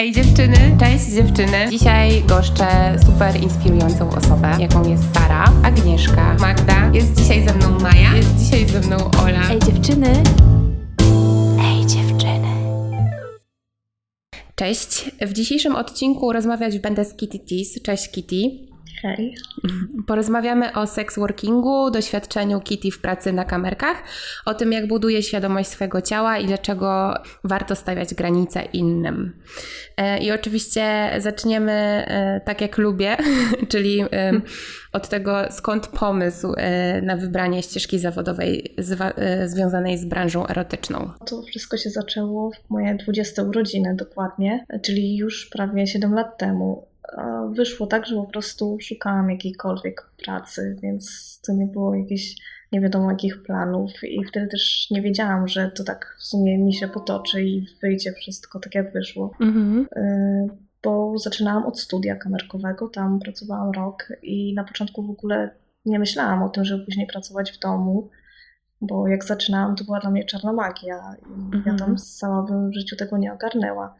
Ej dziewczyny, cześć dziewczyny. Dzisiaj goszczę super inspirującą osobę, jaką jest Sara, Agnieszka, Magda. Jest dzisiaj ze mną Maja, jest dzisiaj ze mną Ola. Ej dziewczyny! Ej dziewczyny! Cześć. W dzisiejszym odcinku rozmawiać będę z Kitty Tis. Cześć Kitty. Hej! Porozmawiamy o sex workingu, doświadczeniu Kitty w pracy na kamerkach, o tym jak buduje świadomość swojego ciała i dlaczego warto stawiać granice innym. E, I oczywiście zaczniemy e, tak jak lubię, czyli e, od tego skąd pomysł na wybranie ścieżki zawodowej związanej z branżą erotyczną. To wszystko się zaczęło w moje 20 urodziny dokładnie, czyli już prawie 7 lat temu. Wyszło tak, że po prostu szukałam jakiejkolwiek pracy, więc to nie było jakieś nie wiadomo jakich planów i wtedy też nie wiedziałam, że to tak w sumie mi się potoczy i wyjdzie wszystko tak jak wyszło. Mhm. Y, bo zaczynałam od studia kamerkowego, tam pracowałam rok i na początku w ogóle nie myślałam o tym, żeby później pracować w domu, bo jak zaczynałam, to była dla mnie czarna magia i Mhm. ja tam w życiu tego nie ogarnęła,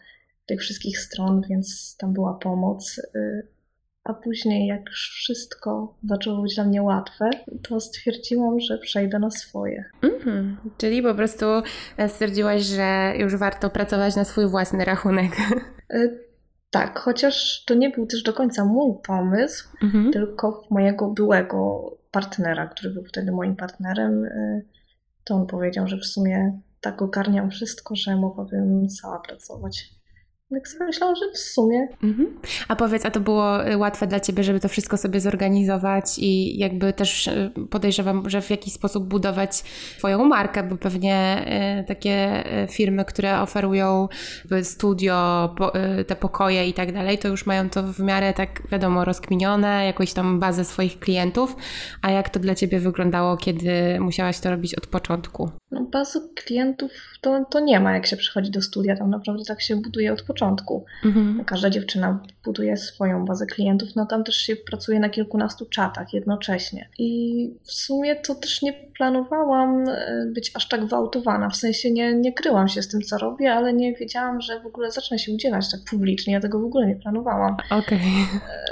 tych wszystkich stron, więc tam była pomoc. y, A później, jak już wszystko zaczęło być dla mnie łatwe, to stwierdziłam, że przejdę na swoje. Mhm. Czyli po prostu e, stwierdziłaś, że już warto pracować na swój własny rachunek. Y, Tak, chociaż to nie był też do końca mój pomysł, Mhm. tylko mojego byłego partnera, który był wtedy moim partnerem, y, to on powiedział, że w sumie tak ogarniam wszystko, że mogłabym sama pracować. Tak sobie myślałam, że w sumie Mhm. A powiedz, a to było y, łatwe dla Ciebie, żeby to wszystko sobie zorganizować i jakby też y, podejrzewam, że w jakiś sposób budować Twoją markę, bo pewnie y, takie firmy, które oferują studio, te pokoje i tak dalej, to już mają to w miarę tak wiadomo rozkminione, jakąś tam bazę swoich klientów. A jak to dla Ciebie wyglądało, kiedy musiałaś to robić od początku? no, bazy klientów to, to nie ma, jak się przychodzi do studia. Tam naprawdę tak się buduje od początku. Mhm. Każda dziewczyna buduje swoją bazę klientów, no tam też się pracuje na kilkunastu czatach jednocześnie. I w sumie to też nie planowałam e, być aż tak gwałtowana, w sensie nie, nie kryłam się z tym, co robię, ale nie wiedziałam, że w ogóle zacznę się udzielać tak publicznie, ja tego w ogóle nie planowałam. Okej.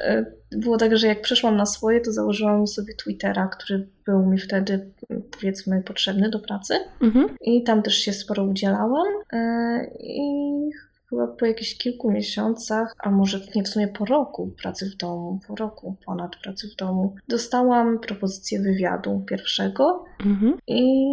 E, Było tak, że jak przeszłam na swoje, to założyłam sobie Twittera, który był mi wtedy powiedzmy potrzebny do pracy. Mhm. I tam też się sporo udzielałam. e, I chyba po jakichś kilku miesiącach, a może nie w sumie po roku pracy w domu, po roku ponad pracy w domu, dostałam propozycję wywiadu pierwszego. Mhm. I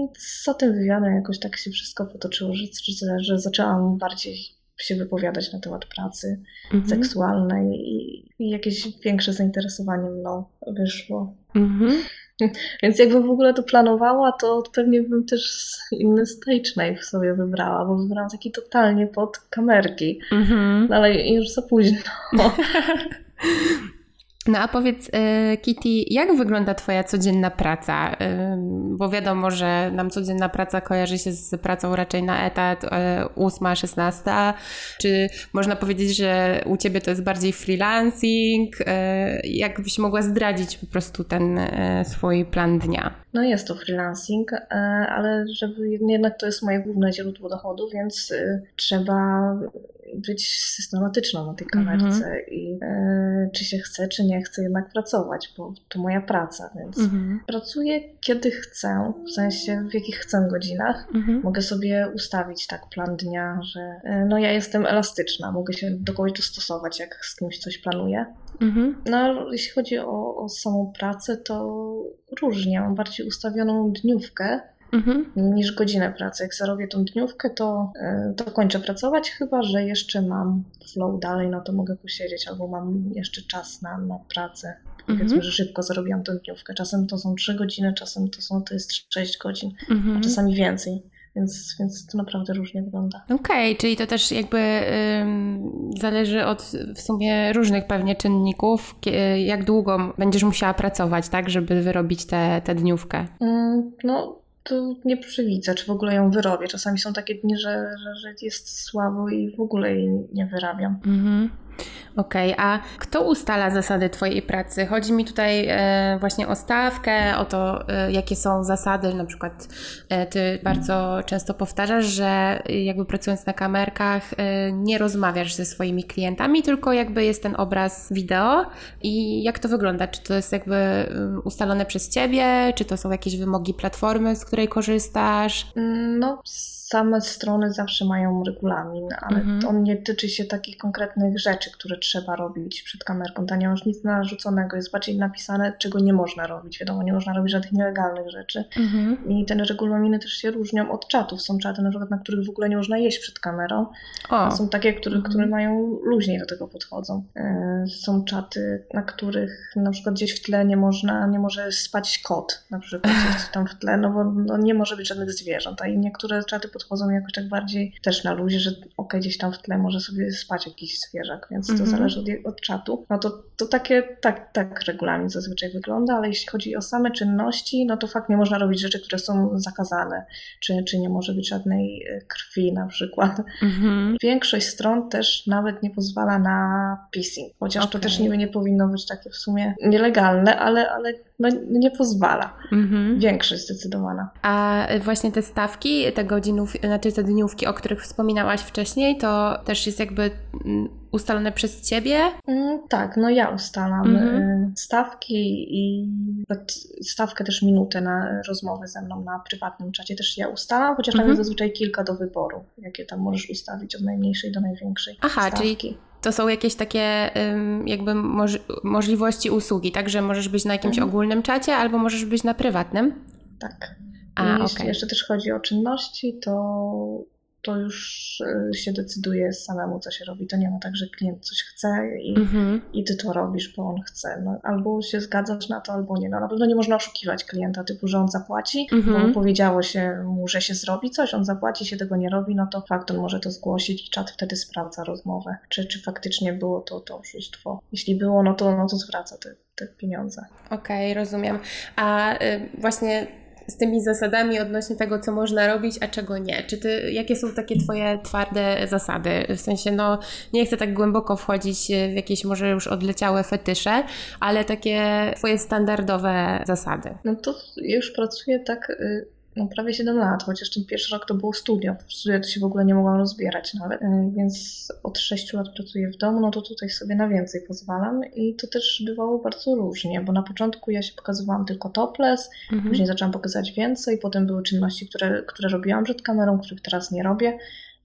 za tym wywiadem jakoś tak się wszystko potoczyło, że, że, że zaczęłam bardziej się wypowiadać na temat pracy Mhm. seksualnej i, i jakieś większe zainteresowanie mną wyszło. Mhm. Więc jakbym w ogóle to planowała, to pewnie bym też inny stage name sobie wybrała, bo wybrałam taki totalnie pod kamerki. Mhm. No ale już za późno. No a powiedz, y, Kitty, jak wygląda Twoja codzienna praca? Y, Bo wiadomo, że nam codzienna praca kojarzy się z pracą raczej na etat, y, ósma, szesnasta. Czy można powiedzieć, że u Ciebie to jest bardziej freelancing? Y, Jak byś mogła zdradzić po prostu ten swój plan dnia? No jest to freelancing, e, ale żeby jednak to jest moje główne źródło dochodu, więc e, trzeba być systematyczną na tej kamerce i e, czy się chce, czy nie chcę jednak pracować, bo to moja praca, więc Mhm. pracuję kiedy chcę, w sensie w jakich chcę godzinach. Mhm. Mogę sobie ustawić tak plan dnia, że e, no ja jestem elastyczna, mogę się do kogoś dostosować, jak z kimś coś planuję. Mhm. No jeśli chodzi o, o samą pracę, to różnie. Mam bardziej ustawioną dniówkę Mhm. niż godzinę pracy. Jak zarobię tą dniówkę, to, e, to kończę pracować, chyba że jeszcze mam flow dalej, no to mogę posiedzieć, albo mam jeszcze czas na, na pracę. Powiedzmy, Mhm. że szybko zarobiłam tę dniówkę. Czasem to są 3 godziny, czasem to, są, to jest 6 godzin, a Mhm. czasami więcej. Więc, więc to naprawdę różnie wygląda. Okej, czyli to też jakby zależy od w sumie różnych pewnie czynników, jak długo będziesz musiała pracować, tak, żeby wyrobić tę tę dniówkę. Mm, No, to nie przewidzę, czy w ogóle ją wyrobię. Czasami są takie dni, że, że, że jest słabo i w ogóle jej nie wyrabiam. Mhm. Okej, okay, a kto ustala zasady Twojej pracy? Chodzi mi tutaj e, właśnie o stawkę, o to, e, jakie są zasady. Na przykład e, Ty bardzo często powtarzasz, że jakby pracując na kamerkach nie rozmawiasz ze swoimi klientami, tylko jakby jest ten obraz wideo. I jak to wygląda? Czy to jest jakby mm, ustalone przez Ciebie? Czy to są jakieś wymogi platformy, z której korzystasz? No, same strony zawsze mają regulamin, ale mhm. on nie tyczy się takich konkretnych rzeczy, które trzeba robić przed kamerką. Tam nie masz nic narzuconego, jest bardziej napisane, czego nie można robić. Wiadomo, nie można robić żadnych nielegalnych rzeczy. Mhm. I te regulaminy też się różnią od czatów. Są czaty, na przykład, na których w ogóle nie można jeść przed kamerą. A są takie, które, mhm. które mają luźniej do tego podchodzą. E, są czaty, na których na przykład gdzieś w tle nie można, nie może spać kot, na przykład gdzieś tam w tle, no bo no, nie może być żadnych zwierząt. A i niektóre czaty podchodzą jakoś tak bardziej też na luzie, że ok, gdzieś tam w tle może sobie spać jakiś zwierzak, więc to mm -hmm. zależy od, od, czatu. No to, to takie, tak, tak regulamin zazwyczaj wygląda, ale jeśli chodzi o same czynności, no to fakt nie można robić rzeczy, które są zakazane, czy, czy nie może być żadnej e, krwi na przykład. Mm -hmm. Większość stron też nawet nie pozwala na pissing, chociaż okay. to też niby nie powinno być takie w sumie nielegalne, ale, ale no, nie pozwala. Mhm. Większość zdecydowana. A właśnie te stawki, te godzinów, znaczy te dniówki, o których wspominałaś wcześniej, to też jest jakby mm, ustalone przez ciebie? Mm, tak, no ja ustalam mhm. Y, stawki i stawkę też minutę na rozmowę ze mną na prywatnym czacie też ja ustalam, chociaż mhm. tam jest zazwyczaj kilka do wyboru, jakie tam możesz ustawić od najmniejszej do największej. Aha, stawki. czyli to są jakieś takie jakby moż możliwości usługi, tak? Że możesz być na jakimś mhm. ogólnym czacie albo możesz być na prywatnym? Tak. A, jeśli okay. jeszcze też chodzi o czynności, to to już e, się decyduje samemu, co się robi. To nie ma tak, że klient coś chce i, mm-hmm. i ty to robisz, bo on chce. No, albo się zgadzasz na to, albo nie. No, na pewno nie można oszukiwać klienta, typu, że on zapłaci, mm-hmm. bo mhm. powiedziało się mu, że się zrobi coś, on zapłaci, się tego nie robi, no to fakt, on może to zgłosić i czat wtedy sprawdza rozmowę, czy, czy faktycznie było to, to oszustwo. Jeśli było, no to, no to zwraca te, te pieniądze. Okej, okay, rozumiem. A y, właśnie z tymi zasadami odnośnie tego, co można robić, a czego nie? Czy ty, jakie są takie twoje twarde zasady? W sensie, no, nie chcę tak głęboko wchodzić w jakieś może już odleciałe fetysze, ale takie twoje standardowe zasady. No to już pracuję tak y, no, prawie 7 lat, chociaż ten pierwszy rok to było studio. W studio to się w ogóle nie mogłam rozbierać nawet, e, więc od 6 lat pracuję w domu, no to tutaj sobie na więcej pozwalam i to też bywało bardzo różnie, bo na początku ja się pokazywałam tylko topless, mhm. później zaczęłam pokazywać więcej, potem były czynności, które, które robiłam przed kamerą, których teraz nie robię,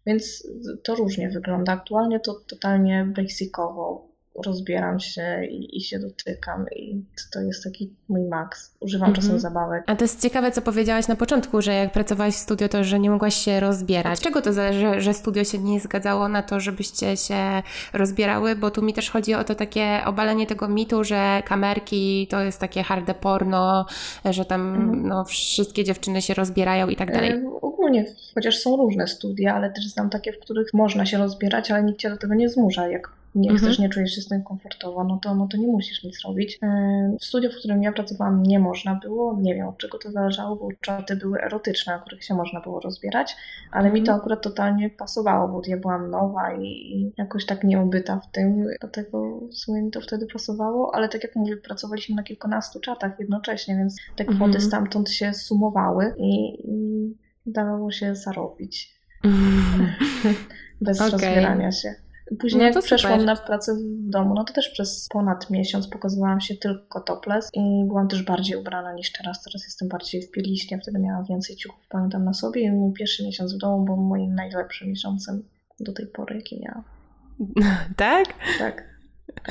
więc to różnie wygląda. Aktualnie to totalnie basicowo rozbieram się i, i, się dotykam i to jest taki mój maks. Używam -hmm. czasem zabawek. A to jest ciekawe, co powiedziałaś na początku, że jak pracowałaś w studio, to że nie mogłaś się rozbierać. Czego to zależy, że studio się nie zgadzało na to, żebyście się rozbierały? Bo tu mi też chodzi o to takie obalenie tego mitu, że kamerki to jest takie harde porno, że tam -hmm. no, wszystkie dziewczyny się rozbierają i tak dalej. E, ogólnie, chociaż są różne studia, ale też znam takie, w których można się rozbierać, ale nikt cię do tego nie zmusza. Jak nie mhm. chcesz, nie czujesz się z tym komfortowo, no to, no to nie musisz nic robić. E, w studiu, w którym ja pracowałam, nie można było. Nie wiem, od czego to zależało, bo czaty były erotyczne, na których się można było rozbierać, ale mhm. mi to akurat totalnie pasowało, bo ja byłam nowa i, i jakoś tak nieobyta w tym, dlatego w sumie mi to wtedy pasowało, ale tak jak mówię, pracowaliśmy na kilkunastu czatach jednocześnie, więc te kwoty mhm. stamtąd się sumowały i, i dawało się zarobić. Bez okay. rozbierania się. Później no jak przeszłam super. na pracę w domu, no to też przez ponad miesiąc pokazywałam się tylko topless i byłam też bardziej ubrana niż teraz. Teraz jestem bardziej w pieliście, wtedy miałam więcej ciuchów, pamiętam na sobie i mój pierwszy miesiąc w domu był moim najlepszym miesiącem do tej pory, jaki miałam. Tak? Tak.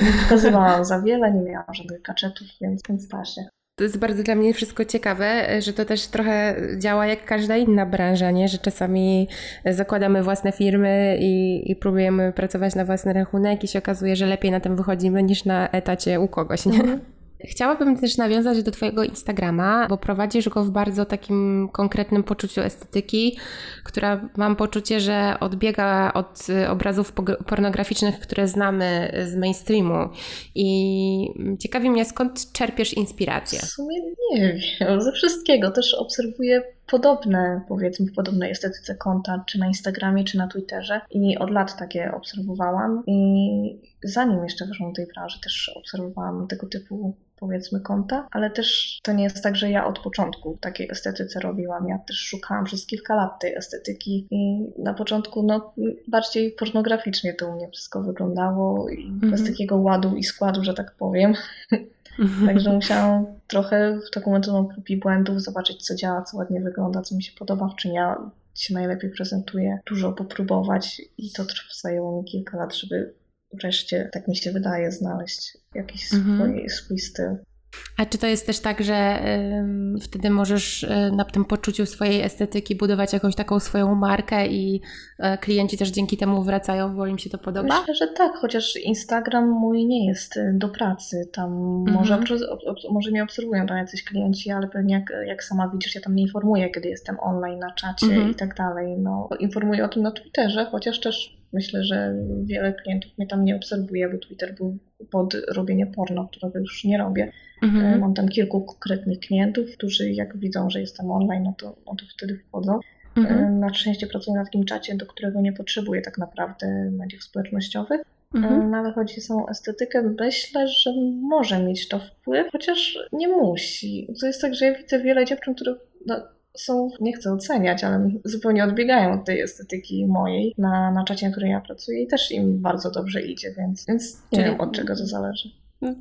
Nie pokazywałam za wiele, nie miałam żadnych kaczetów, więc, więc da się to jest bardzo dla mnie wszystko ciekawe, że to też trochę działa jak każda inna branża, nie? że czasami zakładamy własne firmy i, i próbujemy pracować na własny rachunek i się okazuje, że lepiej na tym wychodzimy niż na etacie u kogoś. Nie? Mhm. Chciałabym też nawiązać do Twojego Instagrama, bo prowadzisz go w bardzo takim konkretnym poczuciu estetyki, która mam poczucie, że odbiega od obrazów pornograficznych, które znamy z mainstreamu. I ciekawi mnie, skąd czerpiesz inspirację? W sumie nie wiem, ze wszystkiego. Też obserwuję podobne, powiedzmy, w podobnej estetyce konta, czy na Instagramie, czy na Twitterze i od lat takie obserwowałam i zanim jeszcze weszłam do tej branży też obserwowałam tego typu powiedzmy konta, ale też to nie jest tak, że ja od początku takiej estetyce robiłam. Ja też szukałam przez kilka lat tej estetyki i na początku no bardziej pornograficznie to u mnie wszystko wyglądało i mm -hmm. bez takiego ładu i składu, że tak powiem. Także musiałam trochę w taką metodą prób i błędów zobaczyć, co działa, co ładnie wygląda, co mi się podoba, w czym ja się najlepiej prezentuję, dużo popróbować i to zajęło mi kilka lat, żeby wreszcie, tak mi się wydaje, znaleźć jakiś mhm. swój, swój styl. A czy to jest też tak, że y, wtedy możesz y, na tym poczuciu swojej estetyki budować jakąś taką swoją markę i y, klienci też dzięki temu wracają, bo im się to podoba? Myślę, że tak, chociaż Instagram mój nie jest y, do pracy. Tam mhm. może, może mnie obserwują tam jacyś klienci, ale pewnie jak, jak sama widzisz, ja tam nie informuję, kiedy jestem online na czacie mhm. i tak dalej. No, informuję o tym na Twitterze, chociaż też Myślę, że wiele klientów mnie tam nie obserwuje, bo Twitter był pod robienie porno, którego już nie robię. Mhm. E, mam tam kilku konkretnych klientów, którzy jak widzą, że jestem online, no to, no to wtedy wchodzą. E, mhm. Na szczęście pracuję na takim czacie, do którego nie potrzebuję tak naprawdę mediów społecznościowych. E, mhm. No ale chodzi o samą estetykę, myślę, że może mieć to wpływ, chociaż nie musi. To jest tak, że ja widzę wiele dziewczyn, które no, są, nie chcę oceniać, ale zupełnie odbiegają od tej estetyki mojej na, na czacie, na której ja pracuję i też im bardzo dobrze idzie, więc, więc nie Czyli... wiem od czego to zależy.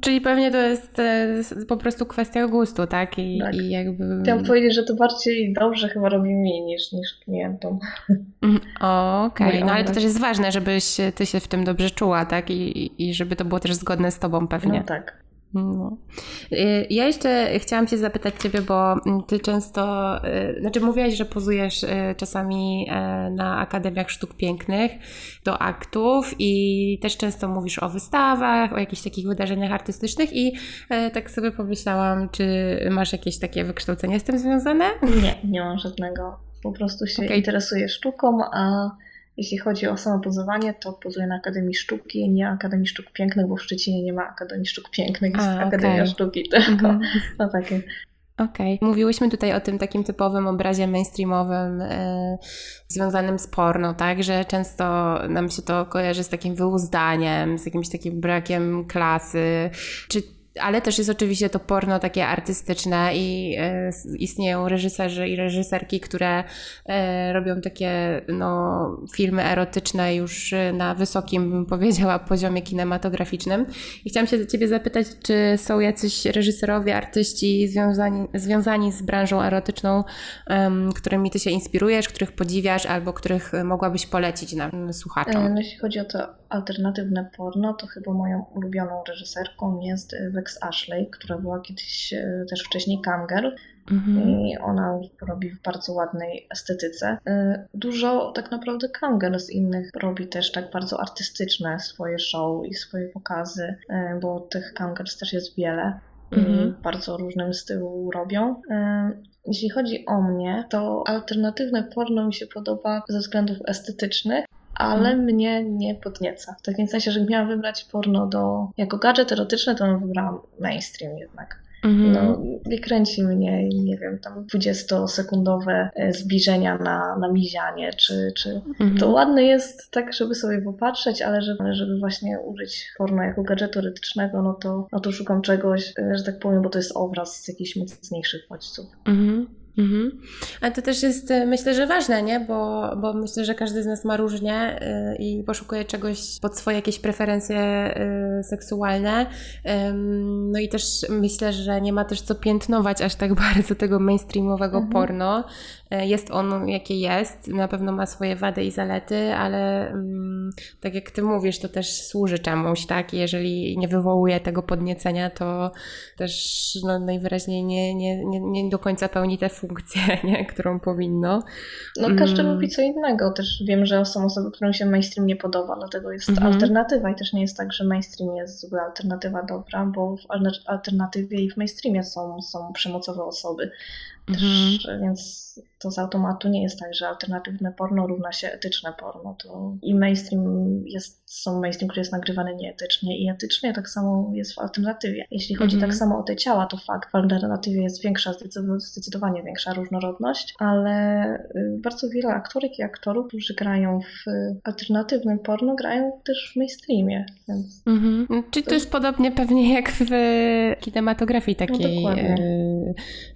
Czyli pewnie to jest e, po prostu kwestia gustu, tak? I, tak. i jakby... Chciałam powiedzieć, że to bardziej dobrze chyba robi mi niż, niż klientom. Mm, okej, okay. no ale to też jest ważne, żebyś ty się w tym dobrze czuła, tak? I, I żeby to było też zgodne z tobą pewnie. No tak. No. Y, ja jeszcze chciałam Cię zapytać Ciebie, bo Ty często, y, znaczy mówiłaś, że pozujesz y, czasami na Akademiach Sztuk Pięknych do aktów i też często mówisz o wystawach, o jakichś takich wydarzeniach artystycznych i tak sobie pomyślałam, czy masz jakieś takie wykształcenie z tym związane? Nie, nie mam żadnego. Po prostu się okay. interesuję sztuką, a jeśli chodzi o samo pozowanie, to pozuję na Akademii Sztuki, nie Akademii Sztuk Pięknych, bo w Szczecinie nie ma Akademii Sztuk Pięknych, jest A, Akademia okay. Sztuki tylko. Mm -hmm. No takie. Okej. Okay. Mówiłyśmy tutaj o tym takim typowym obrazie mainstreamowym yy, związanym z porno, tak? Że często nam się to kojarzy z takim wyuzdaniem, z jakimś takim brakiem klasy. Czy ale też jest oczywiście to porno takie artystyczne i e, istnieją reżyserzy i reżyserki, które e, robią takie no, filmy erotyczne już na wysokim, bym powiedziała, poziomie kinematograficznym. I chciałam się Ciebie zapytać, czy są jacyś reżyserowie, artyści związani, związani z branżą erotyczną, którymi Ty się inspirujesz, których podziwiasz albo których mogłabyś polecić nam słuchaczom? E, jeśli chodzi o to alternatywne porno, to chyba moją ulubioną reżyserką jest Wex Ashley, która była kiedyś e, też wcześniej Kangirl mhm. i ona robi w bardzo ładnej estetyce. E, dużo tak naprawdę Kangirl z innych robi też tak bardzo artystyczne swoje show i swoje pokazy, e, bo tych Kangirls też jest wiele. Mhm. Bardzo różnym stylu robią. Jeśli chodzi o mnie, to alternatywne porno mi się podoba ze względów estetycznych, ale mm. mnie nie podnieca. W takim sensie, że miałam wybrać porno do, jako gadżet erotyczny, to wybrałam mainstream jednak. -hmm. No, nie kręci mnie, nie wiem, tam 20-sekundowe e, zbliżenia na, na mizianie, czy, czy -hmm. to ładne jest tak, żeby sobie popatrzeć, ale żeby, żeby właśnie użyć porno jako gadżetu erotycznego, no to, no to szukam czegoś, e, że tak powiem, bo to jest obraz z jakichś mocniejszych bodźców. -hmm. Mhm. A to też jest, e, myślę, że ważne, nie? Bo, bo myślę, że każdy z nas ma różnie yy, i poszukuje czegoś pod swoje jakieś preferencje yy, seksualne. No i też myślę, że nie ma też co piętnować aż tak bardzo tego mainstreamowego mhm. porno. Jest on jakie jest, na pewno ma swoje wady i zalety, ale mm, tak jak ty mówisz, to też służy czemuś, tak? Jeżeli nie wywołuje tego podniecenia, to też no, najwyraźniej nie, nie, nie, nie do końca pełni te funkcję, nie? którą powinno. No każdy mm. lubi co innego. Też wiem, że są osoby, którym się mainstream nie podoba, dlatego jest mm -hmm. alternatywa i też nie jest tak, że mainstream jest zły, alternatywa dobra, bo w alternatywie i w mainstreamie są, są przemocowe osoby. Też, mhm. Więc to z automatu nie jest tak, że alternatywne porno równa się etyczne porno. To i mainstream jest, są mainstream, który jest nagrywany nieetycznie i etycznie tak samo jest w alternatywie. Jeśli chodzi mm -hmm. tak samo o te ciała, to fakt, w alternatywie jest większa, zdecydowanie większa różnorodność, ale y, bardzo wiele aktorek i aktorów, którzy grają w alternatywnym porno, grają też w mainstreamie. Więc mm -hmm. Czyli to jest podobnie pewnie jak w kinematografii takiej, no,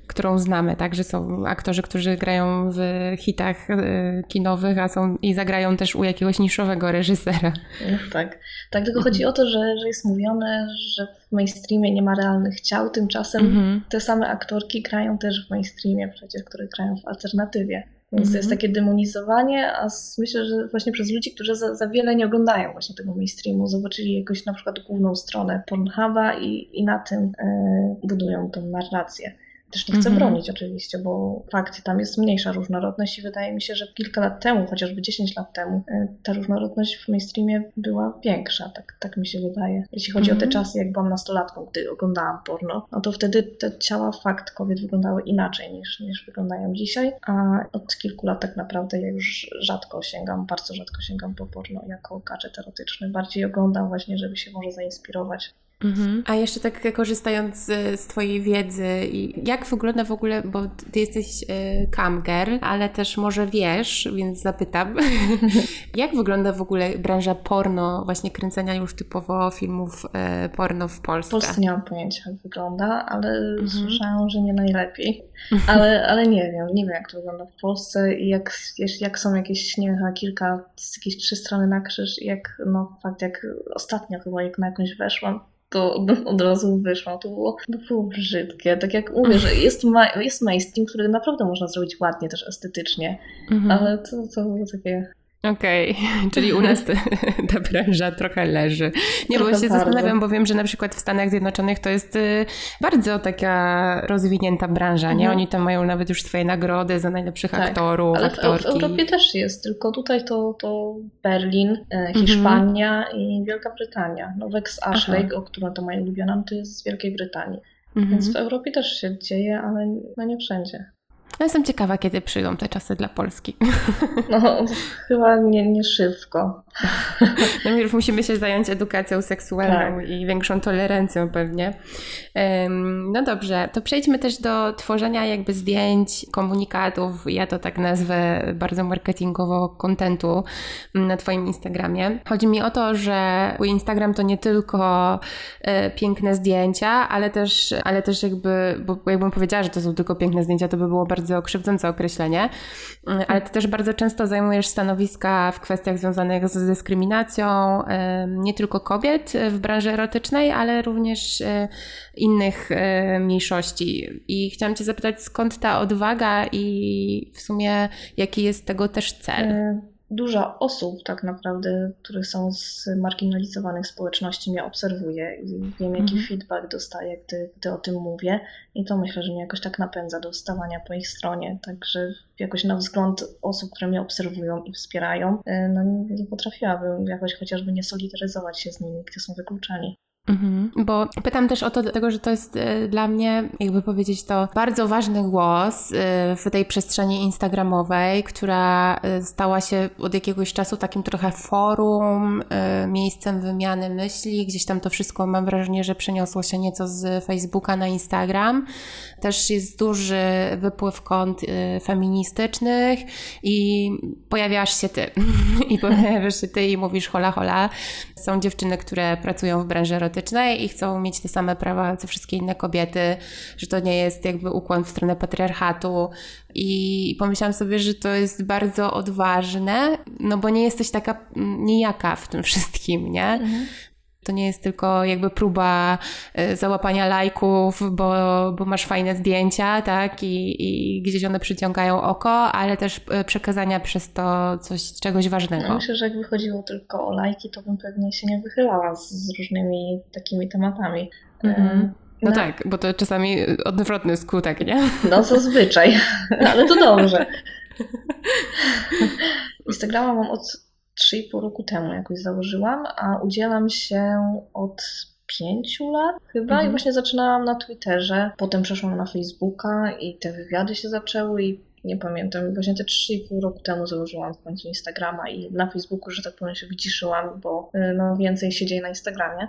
którą znamy, tak, że są aktorzy, którzy grają w hitach e, kinowych, a są i zagrają też u jakiegoś niszowego reżysera. Tak. Tak, tylko chodzi o to, że, że jest mówione, że w mainstreamie nie ma realnych ciał, tymczasem mhm. te same aktorki grają też w mainstreamie przecież, które grają w alternatywie. Więc to jest mhm. takie demonizowanie, a myślę, że właśnie przez ludzi, którzy za, za wiele nie oglądają właśnie tego mainstreamu, zobaczyli jakąś na przykład główną stronę Pornhuba i, i na tym e, budują tą narrację. Też nie chcę mhm. bronić oczywiście, bo fakt, tam jest mniejsza różnorodność i wydaje mi się, że kilka lat temu, chociażby 10 lat temu, y, ta różnorodność w mainstreamie była większa, tak, tak mi się wydaje. Jeśli chodzi mhm. o te mhm. czasy, jak byłam nastolatką, gdy oglądałam porno, no to wtedy te ciała fakt kobiet wyglądały inaczej niż, niż wyglądają dzisiaj, a od kilku lat tak naprawdę ja już rzadko sięgam, bardzo rzadko sięgam po porno jako gadżet erotyczny. Bardziej oglądam właśnie, żeby się może zainspirować Mhm. A jeszcze tak korzystając z, z, Twojej wiedzy, jak wygląda w ogóle, bo Ty jesteś y, camgirl, ale też może wiesz, więc zapytam, jak wygląda w ogóle branża porno, właśnie kręcenia już typowo filmów y, porno w Polsce? W Polsce nie mam pojęcia jak wygląda, ale mhm. słyszałam, że nie najlepiej. Ale, ale nie wiem, nie wiem jak to wygląda w Polsce i jak, jak są jakieś, nie wiem, kilka, jakieś trzy strony na krzyż i jak, no fakt, jak ostatnio chyba jak na jakąś weszłam, to od razu wyszło. To było, to było brzydkie. Tak jak mówię, że jest, ma, jest mainstream, który naprawdę można zrobić ładnie, też estetycznie, mhm. ale to, to było takie Okej, okay. czyli u nas ta branża trochę leży. Nie, trochę bo się bardzo. zastanawiam, bo wiem, że na przykład w Stanach Zjednoczonych to jest y, bardzo taka rozwinięta branża, nie? Mhm. Oni tam mają nawet już swoje nagrody za najlepszych tak. aktorów, Ale aktorki. W, w Europie też jest, tylko tutaj to, to Berlin, e, mhm. Hiszpania i Wielka Brytania. No Wex Ashley, o którą to moja ulubiona, to jest z Wielkiej Brytanii. Mhm. Więc w Europie też się dzieje, ale no nie wszędzie. Ja jestem ciekawa, kiedy przyjdą te czasy dla Polski. No, chyba nie, nie szybko. Najpierw musimy się zająć edukacją seksualną tak. i większą tolerancją pewnie. No dobrze, to przejdźmy też do tworzenia jakby zdjęć, komunikatów, ja to tak nazwę bardzo marketingowo, kontentu na Twoim Instagramie. Chodzi mi o to, że Instagram to nie tylko e, piękne zdjęcia, ale też, ale też jakby, bo jakbym powiedziała, że to są tylko piękne zdjęcia, to by było bardzo krzywdzące określenie, mm, ale Ty też bardzo często zajmujesz stanowiska w kwestiach związanych z dyskryminacją nie tylko kobiet w branży erotycznej, ale również innych mniejszości. I chciałam Cię zapytać, skąd ta odwaga i w sumie jaki jest tego też cel? Dużo osób tak naprawdę, które są z marginalizowanych społeczności mnie obserwuje i wiem jaki mm. feedback dostaję, gdy, gdy o tym mówię i to myślę, że mnie jakoś tak napędza do stawania po ich stronie, także jakoś na wzgląd osób, które mnie obserwują i wspierają, e, no nie potrafiłabym jakoś chociażby nie solidaryzować się z nimi, gdy są wykluczeni. Mhm, bo pytam też o to, dlatego że to jest y, dla mnie, jakby powiedzieć to, bardzo ważny głos y, w tej przestrzeni instagramowej, która y, stała się od jakiegoś czasu takim trochę forum, miejscem wymiany myśli. Gdzieś tam to wszystko mam wrażenie, że przeniosło się nieco z Facebooka na Instagram. Też jest duży wypływ kont feministycznych i pojawiasz się ty. I pojawiasz się ty i mówisz hola hola. Są dziewczyny, które pracują w branży erotycznej i chcą mieć te same prawa co wszystkie inne kobiety, że to nie jest jakby ukłon w stronę patriarchatu. I pomyślałam sobie, że to jest bardzo odważne, no bo nie jesteś taka nijaka w tym wszystkim, nie? Mhm. To nie jest tylko jakby próba e, załapania lajków, bo, bo masz fajne zdjęcia, tak? I, I gdzieś one przyciągają oko, ale też e, przekazania przez to coś, czegoś ważnego. No myślę, że jakby chodziło tylko o lajki, to bym pewnie się nie wychylała z, z różnymi takimi tematami. Mhm. No, no, tak, bo to czasami odwrotny skutek, nie? No zazwyczaj, ale to dobrze. Instagrama mam od 3,5 roku temu jakoś założyłam, a udzielam się od pięciu lat chyba Mhm. i właśnie zaczynałam na Twitterze, potem przeszłam na Facebooka i te wywiady się zaczęły i nie pamiętam, właśnie te 3,5 roku temu założyłam w końcu Instagrama i na Facebooku, że tak powiem, się wyciszyłam, bo y, no, więcej się dzieje na Instagramie.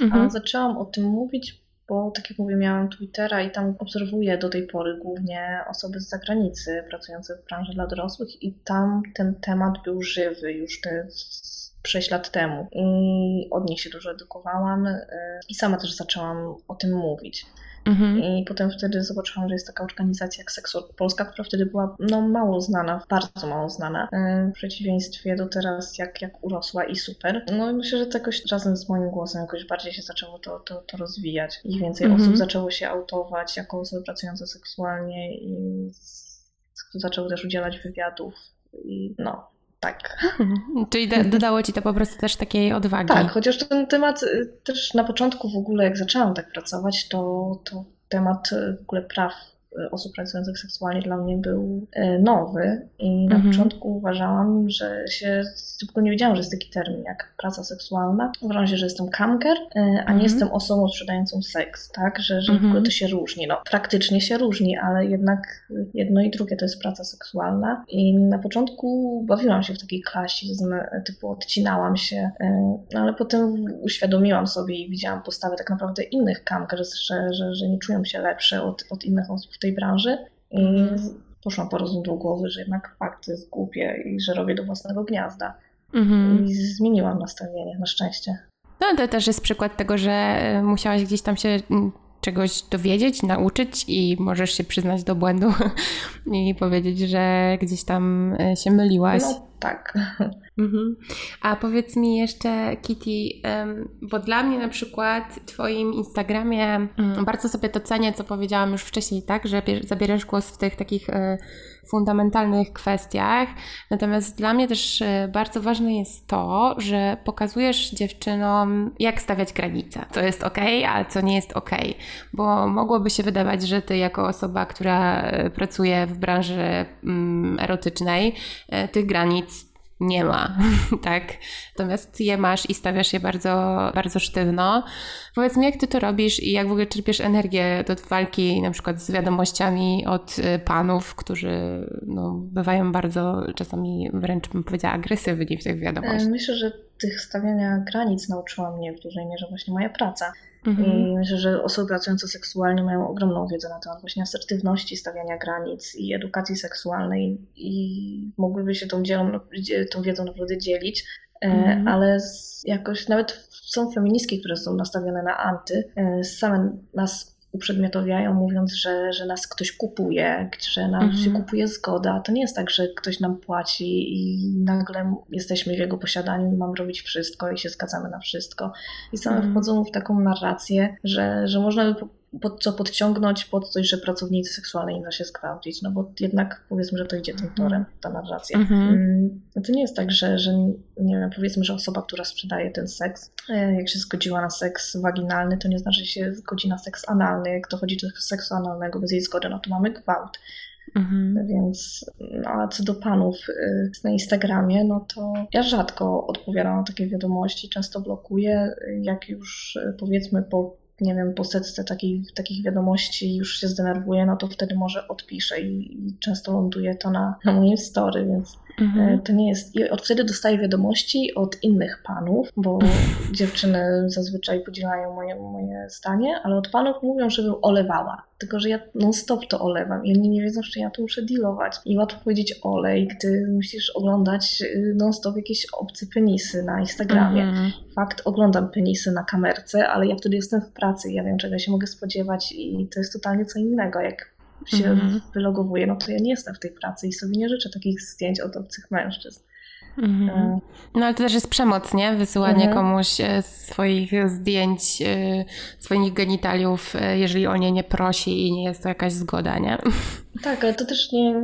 A Mhm. zaczęłam o tym mówić, bo tak jak mówię, miałam Twittera i tam obserwuję do tej pory głównie osoby z zagranicy pracujące w branży dla dorosłych i tam ten temat był żywy już te 6 lat temu i od nich się dużo edukowałam y, i sama też zaczęłam o tym mówić. Mhm. I potem wtedy zobaczyłam, że jest taka organizacja jak Sexwork Polska, która wtedy była no, mało znana, bardzo mało znana, y, w przeciwieństwie do teraz, jak, jak urosła i super. No i myślę, że to jakoś razem z moim głosem jakoś bardziej się zaczęło to, to, to rozwijać i więcej Mhm. osób zaczęło się autować jako osoby pracujące seksualnie i z- zaczęły też udzielać wywiadów i no, tak. Czyli do, dodało ci to po prostu też takiej odwagi. Tak, chociaż ten temat y, też na początku w ogóle, jak zaczęłam tak pracować, to, to temat y, w ogóle praw osób pracujących seksualnie dla mnie był y, nowy i na Mhm. początku uważałam, że się, tylko nie wiedziałam, że jest taki termin jak praca seksualna. Uważałam się, że jestem camger, y, a Mhm. nie jestem osobą sprzedającą seks, tak, że, że w Mhm. ogóle to się różni. No, praktycznie się różni, ale jednak y, jedno i drugie to jest praca seksualna i na początku bawiłam się w takiej klasizm, y, typu odcinałam się, y, no ale potem uświadomiłam sobie i widziałam postawę tak naprawdę innych camgers, że, że, że nie czują się lepsze od, od innych osób tej branży i Mhm. poszłam po rozum do głowy, że jednak fakt jest głupie i że robię do własnego gniazda Mhm. i zmieniłam nastawienie, na szczęście. No to też jest przykład tego, że e, musiałaś gdzieś tam się czegoś dowiedzieć, nauczyć i możesz się przyznać do błędu i powiedzieć, że gdzieś tam e, się myliłaś. No tak. Mhm. A powiedz mi jeszcze, Kitty, bo dla mnie na przykład w Twoim Instagramie mm, bardzo sobie to cenię, co powiedziałam już wcześniej, tak, że bier- zabierasz głos w tych takich e, fundamentalnych kwestiach. Natomiast dla mnie też e, bardzo ważne jest to, że pokazujesz dziewczynom, jak stawiać granice. Co jest ok, a co nie jest ok. Bo mogłoby się wydawać, że ty, jako osoba, która e, pracuje w branży mm, erotycznej, e, tych granic nie ma, tak? Natomiast je masz i stawiasz je bardzo, bardzo sztywno. Powiedz mi, jak ty to robisz i jak w ogóle czerpiesz energię do walki na przykład z wiadomościami od y, panów, którzy no, bywają bardzo czasami wręcz bym powiedziała agresywni w tych wiadomościach. E, Myślę, że tych stawiania granic nauczyła mnie w dużej mierze właśnie moja praca. Mhm. I myślę, że osoby pracujące seksualnie mają ogromną wiedzę na temat właśnie asertywności, stawiania granic i edukacji seksualnej i mogłyby się tą, dzielą, tą wiedzą naprawdę dzielić. E, Mhm. Ale jakoś nawet są feministki, które są nastawione na anty, e, same nas uprzedmiotowiają, mówiąc, że, że nas ktoś kupuje, że nam Mhm. się kupuje zgoda. To nie jest tak, że ktoś nam płaci i nagle jesteśmy w jego posiadaniu i mamy robić wszystko i się zgadzamy na wszystko. I same Mhm. wchodzą w taką narrację, że, że można by pod co podciągnąć pod coś, że pracownicy seksualni da się zgwałcić, no bo jednak powiedzmy, że to idzie tym torem, ta narracja. Mhm. Mm, no To nie jest tak, że, że nie wiem, powiedzmy, że osoba, która sprzedaje ten seks, e, jak się zgodziła na seks waginalny, to nie znaczy, że się zgodzi na seks analny. Jak dochodzi do seksu analnego bez jej zgody, no to mamy gwałt. Mhm. Więc, no a co do panów y, na Instagramie, no to ja rzadko odpowiadam na takie wiadomości, często blokuję. Jak już y, powiedzmy po, nie wiem, po setce takich, takich wiadomości już się zdenerwuję, no to wtedy może odpiszę i, i często ląduje to na, na moim story, więc Mhm. E, To nie jest. I od wtedy dostaję wiadomości od innych panów, bo dziewczyny zazwyczaj podzielają moje, moje zdanie, ale od panów mówią, żebym olewała. Tylko, że ja non-stop to olewam i oni nie wiedzą, że ja to muszę dealować. I łatwo powiedzieć olej, gdy musisz oglądać y, non-stop jakieś obce penisy na Instagramie. Mhm. Fakt, oglądam penisy na kamerce, ale ja wtedy jestem w pracy i ja wiem, czego się mogę spodziewać i to jest totalnie co innego. Jak się Mhm. wylogowuję, no to ja nie jestem w tej pracy i sobie nie życzę takich zdjęć od obcych mężczyzn. Mhm. E, No ale to też jest przemoc, nie? Wysyłanie Mhm. komuś e, swoich zdjęć, e, swoich genitaliów, jeżeli o nie nie prosi i nie jest to jakaś zgoda, nie? Tak, ale to też nie,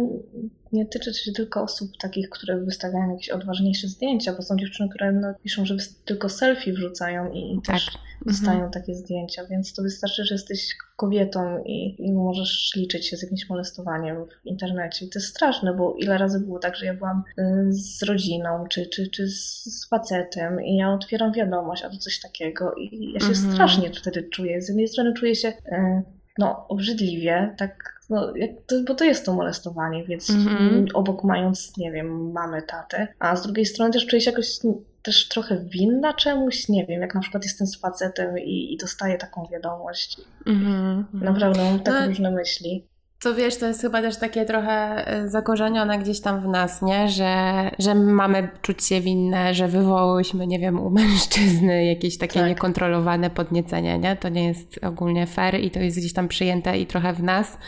nie tyczy się tylko osób takich, które wystawiają jakieś odważniejsze zdjęcia, bo są dziewczyny, które no, piszą, że tylko selfie wrzucają i, i też tak. dostają mhm. takie zdjęcia, więc to wystarczy, że jesteś kobietą i, i możesz liczyć się z jakimś molestowaniem w internecie. I to jest straszne, bo ile razy było tak, że ja byłam y, z rodziną, czy, czy, czy z facetem i ja otwieram wiadomość, a to coś takiego i ja się mhm. strasznie wtedy czuję. Z jednej strony czuję się y, no, obrzydliwie, tak, no, to, bo to jest to molestowanie, więc mm-hmm. obok mając, nie wiem, mamy tatę, a z drugiej strony też czuję się jakoś też trochę winna czemuś, nie wiem, jak na przykład jestem z facetem i, i dostaję taką wiadomość. Mm-hmm. Naprawdę mam tak no, różne myśli. To wiesz, to jest chyba też takie trochę e, zakorzenione gdzieś tam w nas, nie? Że, że mamy czuć się winne, że wywołałyśmy, nie wiem, u mężczyzny jakieś takie tak. niekontrolowane podniecenie, nie? To nie jest ogólnie fair i to jest gdzieś tam przyjęte i trochę w nas.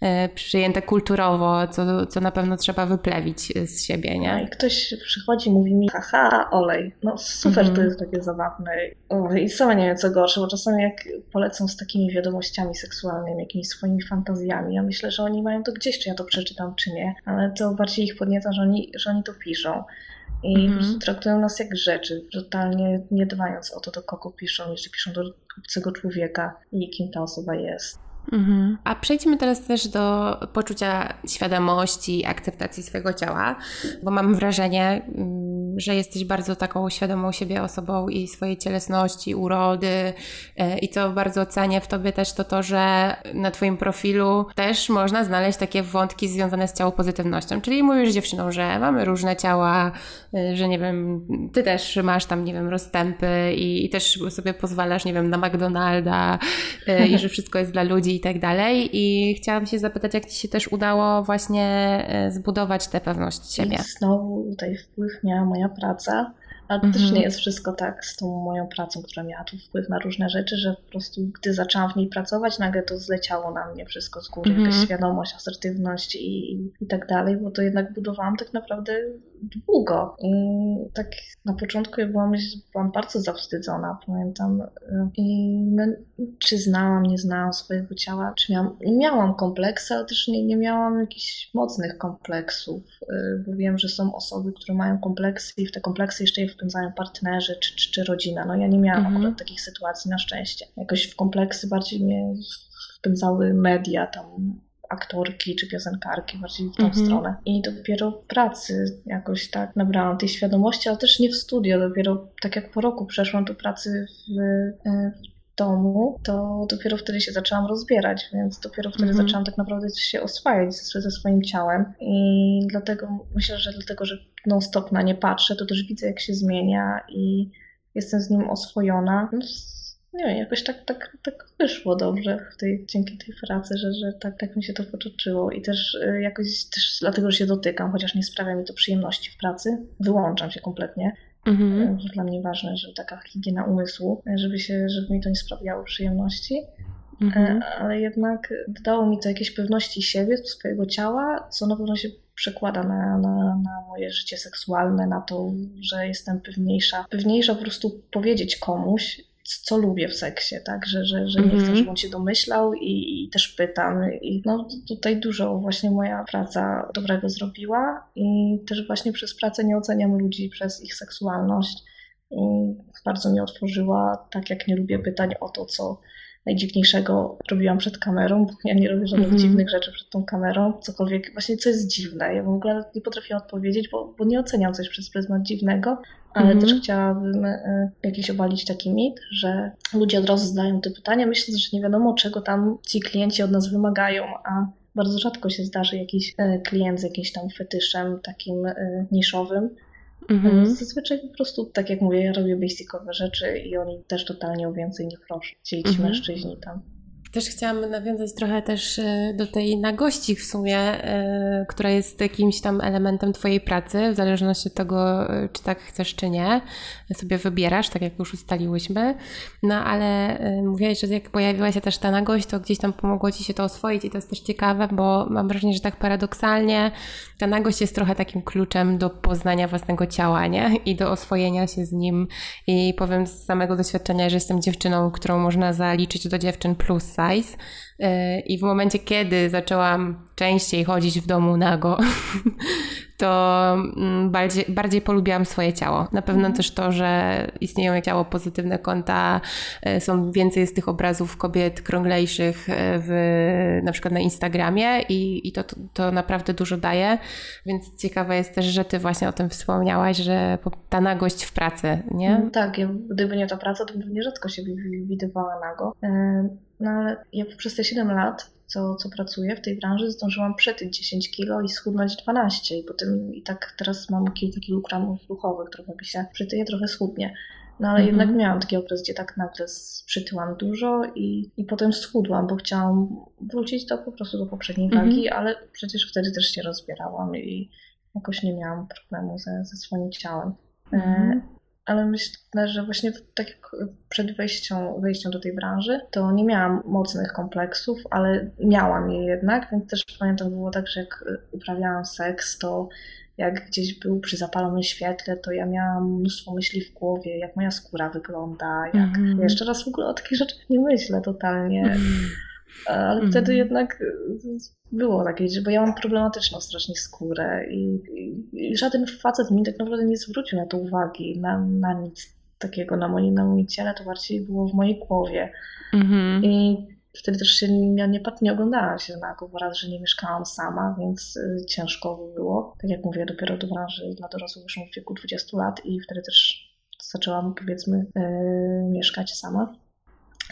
E, przyjęte kulturowo, co, co na pewno trzeba wyplewić z siebie, nie? No i ktoś przychodzi mówi mi, haha, olej, no super, mm -hmm. to jest takie zabawne. I sama nie wiem co gorsze, bo czasami jak polecą z takimi wiadomościami seksualnymi, jakimiś swoimi fantazjami, ja myślę, że oni mają to gdzieś, czy ja to przeczytam, czy nie, ale to bardziej ich podnieca, że oni, że oni to piszą. I mm -hmm. traktują nas jak rzeczy, totalnie nie dbając o to, do kogo piszą, jeśli piszą do obcego człowieka i kim ta osoba jest. Mhm. A przejdźmy teraz też do poczucia świadomości, akceptacji swojego ciała, bo mam wrażenie, mm, że jesteś bardzo taką świadomą siebie osobą i swojej cielesności, urody e, i co bardzo cenię w tobie też to to, że na twoim profilu też można znaleźć takie wątki związane z ciało pozytywnością, czyli mówisz dziewczyną, że mamy różne ciała, e, że nie wiem, ty też masz tam, nie wiem, rozstępy i, i też sobie pozwalasz, nie wiem, na McDonalda e, i że wszystko jest dla ludzi i tak dalej. I chciałam się zapytać, jak Ci się też udało właśnie e, zbudować tę pewność siebie? I znowu tutaj wpływ miała moja praca, ale mhm. też nie jest wszystko tak z tą moją pracą, która miała tu wpływ na różne rzeczy, że po prostu gdy zaczęłam w niej pracować, nagle to zleciało na mnie wszystko z góry, mhm. jakaś świadomość, asertywność i, i, i tak dalej, bo to jednak budowałam tak naprawdę długo. I tak na początku ja byłam, byłam bardzo zawstydzona, pamiętam. I no, czy znałam, nie znałam swojego ciała, czy miałam, miałam kompleksy, ale też nie, nie miałam jakichś mocnych kompleksów, y, bo wiem, że są osoby, które mają kompleksy i w te kompleksy jeszcze je wpędzają partnerzy czy, czy, czy rodzina. No ja nie miałam mhm. akurat takich sytuacji na szczęście. Jakoś w kompleksy bardziej mnie wpędzały media, tam aktorki czy piosenkarki, bardziej w tą mhm. stronę. I dopiero w pracy jakoś tak nabrałam tej świadomości, ale też nie w studio, dopiero tak jak po roku przeszłam do pracy w, e, w domu, to dopiero wtedy się zaczęłam rozbierać, więc dopiero wtedy mhm. zaczęłam tak naprawdę się oswajać ze, ze swoim ciałem i dlatego myślę, że dlatego, że non-stop na nie patrzę, to też widzę jak się zmienia i jestem z nim oswojona. No, nie wiem, jakoś tak, tak, tak wyszło dobrze w tej, dzięki tej pracy, że, że tak, tak mi się to potoczyło i też y, jakoś też dlatego, że się dotykam, chociaż nie sprawia mi to przyjemności w pracy, wyłączam się kompletnie. Mhm. Y, dla mnie ważne, że taka higiena umysłu, żeby, się, żeby mi to nie sprawiało przyjemności. Mhm. Ale jednak dało mi to jakieś pewności siebie, swojego ciała, co na pewno się przekłada na, na, na, moje życie seksualne, na to, że jestem pewniejsza. Pewniejsza po prostu powiedzieć komuś, co lubię w seksie, tak, że, że, że nie chcę, mhm. żeby on się domyślał i, i, też pytam i no tutaj dużo właśnie moja praca dobrego zrobiła i też właśnie przez pracę nie oceniam ludzi przez ich seksualność i bardzo mnie otworzyła, tak jak nie lubię pytań o to, co najdziwniejszego robiłam przed kamerą, bo ja nie robię żadnych mm -hmm. dziwnych rzeczy przed tą kamerą, cokolwiek, właśnie co jest dziwne. Ja w ogóle nie potrafiłam odpowiedzieć, bo, bo nie oceniam coś przez pryzmat dziwnego, ale mm -hmm. też chciałabym y, jakiś obalić taki mit, że ludzie od razu zadają te pytania, myśląc, że nie wiadomo, czego tam ci klienci od nas wymagają, a bardzo rzadko się zdarzy jakiś y, klient z jakimś tam fetyszem takim y, niszowym, Mhm. Zazwyczaj po prostu, tak jak mówię, ja robię basicowe rzeczy i oni też totalnie o więcej nie proszą. Ci, ci mhm. mężczyźni tam. Też chciałam nawiązać trochę też e, do tej nagości w sumie, e, która jest jakimś tam elementem Twojej pracy, w zależności od tego, e, czy tak chcesz, czy nie. Sobie wybierasz, tak jak już ustaliłyśmy. No ale mówiłaś, że jak pojawiła się też ta nagość, to gdzieś tam pomogło Ci się to oswoić i to jest też ciekawe, bo mam wrażenie, że tak paradoksalnie ta nagość jest trochę takim kluczem do poznania własnego ciała, nie? I do oswojenia się z nim. I powiem z samego doświadczenia, że jestem dziewczyną, którą można zaliczyć do dziewczyn plus size y, i w momencie, kiedy zaczęłam częściej chodzić w domu nago, to mm, bardziej, bardziej polubiłam swoje ciało. Na pewno mhm. też to, że istnieją ciało pozytywne konta, y, są więcej z tych obrazów kobiet krąglejszych w, na przykład na Instagramie i, i to, to naprawdę dużo daje, więc ciekawe jest też, że ty właśnie o tym wspomniałaś, że ta nagość w pracy, nie? Mm, tak, ja, gdyby nie ta praca, to bym nierzadko się widywała nago. No ale ja przez te 7 lat, co, co pracuję w tej branży, zdążyłam przetyć 10 kilo i schudnąć 12 i potem i tak teraz mam kilka kilogramów ruchowych, trochę mi się przytyje, trochę schudnie. No ale mhm. jednak miałam taki okres, gdzie tak nagle przytyłam dużo i, i potem schudłam, bo chciałam wrócić do po prostu do poprzedniej mhm. wagi, ale przecież wtedy też się rozbierałam i jakoś nie miałam problemu ze, ze swoim ciałem. Mhm. Ale myślę, że właśnie tak jak przed wejściem, wejściem do tej branży, to nie miałam mocnych kompleksów, ale miałam je jednak, więc też pamiętam było tak, że jak uprawiałam seks, to jak gdzieś był przy zapalonym świetle, to ja miałam mnóstwo myśli w głowie, jak moja skóra wygląda, jak mm jeszcze raz w ogóle o takich rzeczach nie myślę totalnie. Mm. Ale mm -hmm. wtedy jednak było takie, bo ja mam problematyczną strasznie skórę i, i, i, żaden facet mi tak naprawdę nie zwrócił na to uwagi, na, na nic takiego na moim, na moim ciele, to bardziej było w mojej głowie. Mm-hmm. I wtedy też się nie, nie, nie oglądałam się na bo raz, że nie mieszkałam sama, więc y, ciężko było. Tak jak mówię, dopiero do branży dla dorosłych wyszłam w wieku 20 lat i wtedy też zaczęłam powiedzmy y, mieszkać sama.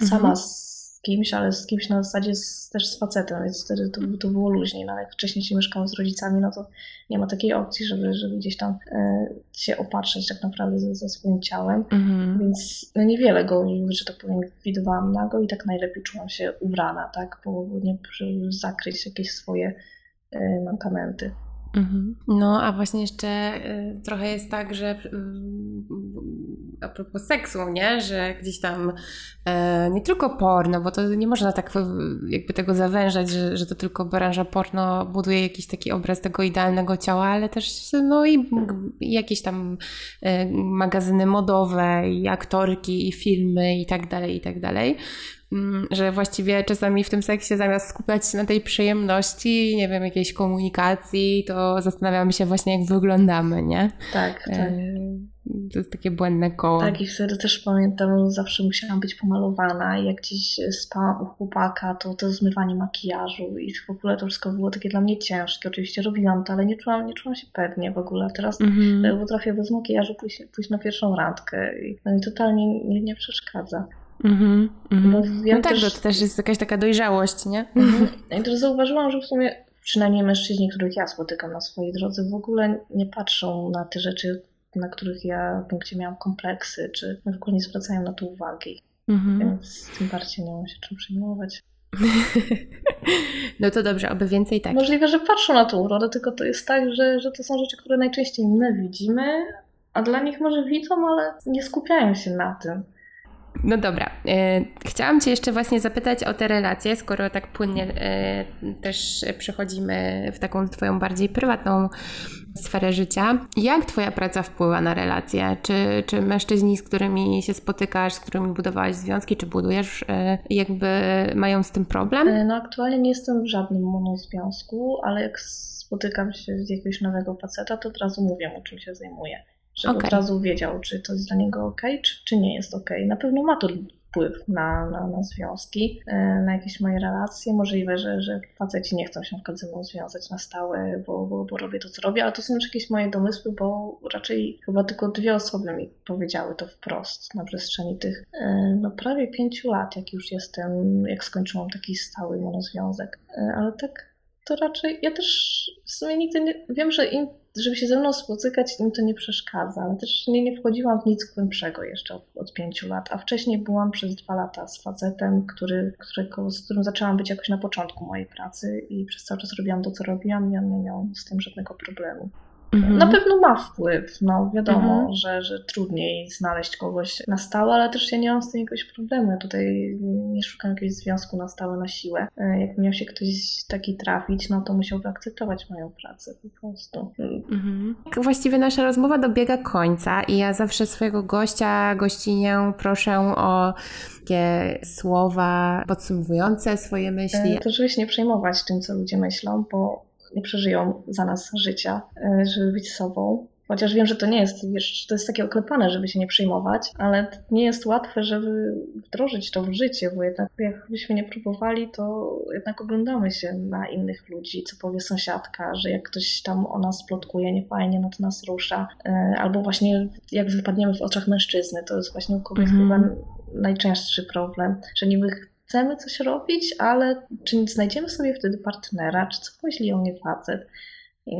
Sama mm-hmm. Z kimś, ale z kimś na zasadzie z, też z facetem, więc wtedy to, to było luźniej. No, jak wcześniej się mieszkało z rodzicami, no to nie ma takiej opcji, żeby, żeby gdzieś tam e, się opatrzyć tak naprawdę ze, ze swoim ciałem. Mhm. Więc no, niewiele go, że tak powiem, widywałam nago i tak najlepiej czułam się ubrana, tak? Bo nie żeby zakryć jakieś swoje e, mankamenty. Mhm. No, a właśnie jeszcze y, trochę jest tak, że y, a propos seksu, nie? Że gdzieś tam y, nie tylko porno, bo to nie można tak jakby tego zawężać, że, że to tylko branża porno buduje jakiś taki obraz tego idealnego ciała, ale też no i, jakieś tam magazyny modowe, i aktorki, i filmy, i tak dalej, i tak dalej. Mm, że właściwie czasami w tym seksie zamiast skupiać się na tej przyjemności, nie wiem, jakiejś komunikacji, to zastanawiamy się właśnie, jak wyglądamy, nie? Tak, e, tak. To jest takie błędne koło. Tak, i wtedy też pamiętam, zawsze musiałam być pomalowana i jak gdzieś spałam u chłopaka, to to zmywanie makijażu i w ogóle to wszystko było takie dla mnie ciężkie. Oczywiście robiłam to, ale nie czułam, nie czułam się pewnie w ogóle. Teraz mm-hmm. potrafię bez makijażu pójść, pójść na pierwszą randkę i no, totalnie nie, nie przeszkadza. Mm-hmm, mm-hmm. Ja no tak, też... to też jest jakaś taka dojrzałość, nie? Mm-hmm. I też zauważyłam, że w sumie przynajmniej mężczyźni, których ja spotykam na swojej drodze, w ogóle nie patrzą na te rzeczy, na których ja w punkcie miałam kompleksy, czy w ogóle nie zwracają na to uwagi. Mm-hmm. Więc tym bardziej nie mam się czym przejmować. No to dobrze, aby więcej tak. Możliwe, że patrzą na tą urodę, tylko to jest tak, że, że to są rzeczy, które najczęściej my widzimy, a dla nich może widzą, ale nie skupiają się na tym. No dobra. E, chciałam Cię jeszcze właśnie zapytać o te relacje, skoro tak płynnie e, też przechodzimy w taką Twoją bardziej prywatną sferę życia. Jak Twoja praca wpływa na relacje? Czy, czy mężczyźni, z którymi się spotykasz, z którymi budowałaś związki, czy budujesz, e, jakby mają z tym problem? No aktualnie nie jestem w żadnym monozwiązku, ale jak spotykam się z jakiegoś nowego faceta, to od razu mówię, o czym się zajmuję żeby okay. od razu wiedział, czy to jest dla niego ok, czy, czy nie jest ok. Na pewno ma to wpływ na, na, na związki, e, na jakieś moje relacje. Możliwe, że, że faceci nie chcą się na przykład ze mną związać na stałe, bo, bo, bo robię to, co robię, ale to są już jakieś moje domysły, bo raczej chyba tylko dwie osoby mi powiedziały to wprost na przestrzeni tych e, no, prawie pięciu lat, jak już jestem, jak skończyłam taki stały monozwiązek. E, ale tak to raczej ja też w sumie nigdy nie wiem, że im żeby się ze mną spotykać, im to nie przeszkadza, ale też nie, nie wchodziłam w nic głębszego jeszcze od, od pięciu lat, a wcześniej byłam przez dwa lata z facetem, który, którego, z którym zaczęłam być jakoś na początku mojej pracy i przez cały czas robiłam to, co robiłam i nie miał z tym żadnego problemu. Mhm. Na pewno ma wpływ. No wiadomo, mhm. że, że trudniej znaleźć kogoś na stałe, ale też ja nie mam z tym jakiegoś problemu. Ja tutaj nie szukam jakiegoś związku na stałe, na siłę. E, jak miał się ktoś taki trafić, no to musiałby akceptować moją pracę po prostu. Mhm. Właściwie nasza rozmowa dobiega końca i ja zawsze swojego gościa, gościnię proszę o takie słowa podsumowujące swoje myśli. E, to żeby się nie przejmować tym, co ludzie myślą, bo nie przeżyją za nas życia, e, żeby być sobą. Chociaż wiem, że to nie jest, wiesz, to jest takie oklepane, żeby się nie przejmować, ale nie jest łatwe, żeby wdrożyć to w życie, bo jednak jakbyśmy nie próbowali, to jednak oglądamy się na innych ludzi, co powie sąsiadka, że jak ktoś tam o nas plotkuje niefajnie, no to nas rusza. E, albo właśnie jak wypadniemy w oczach mężczyzny, to jest właśnie u kobiet mm -hmm. chyba najczęstszy problem, że niby chcemy coś robić, ale czy znajdziemy sobie wtedy partnera, czy co myśli o mnie facet? I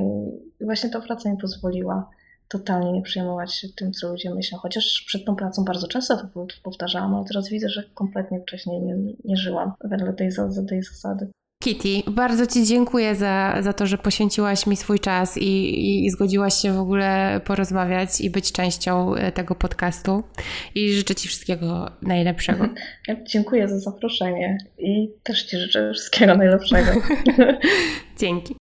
właśnie ta praca mi pozwoliła totalnie nie przejmować się tym, co ludzie myślą. Chociaż przed tą pracą bardzo często to powtarzałam, ale teraz widzę, że kompletnie wcześniej nie, nie żyłam wedle tej, tej zasady. Kitty, bardzo Ci dziękuję za, za to, że poświęciłaś mi swój czas i, i, i, zgodziłaś się w ogóle porozmawiać i być częścią e, tego podcastu. I życzę Ci wszystkiego najlepszego. Ja dziękuję za zaproszenie i też Ci życzę wszystkiego najlepszego. Dzięki.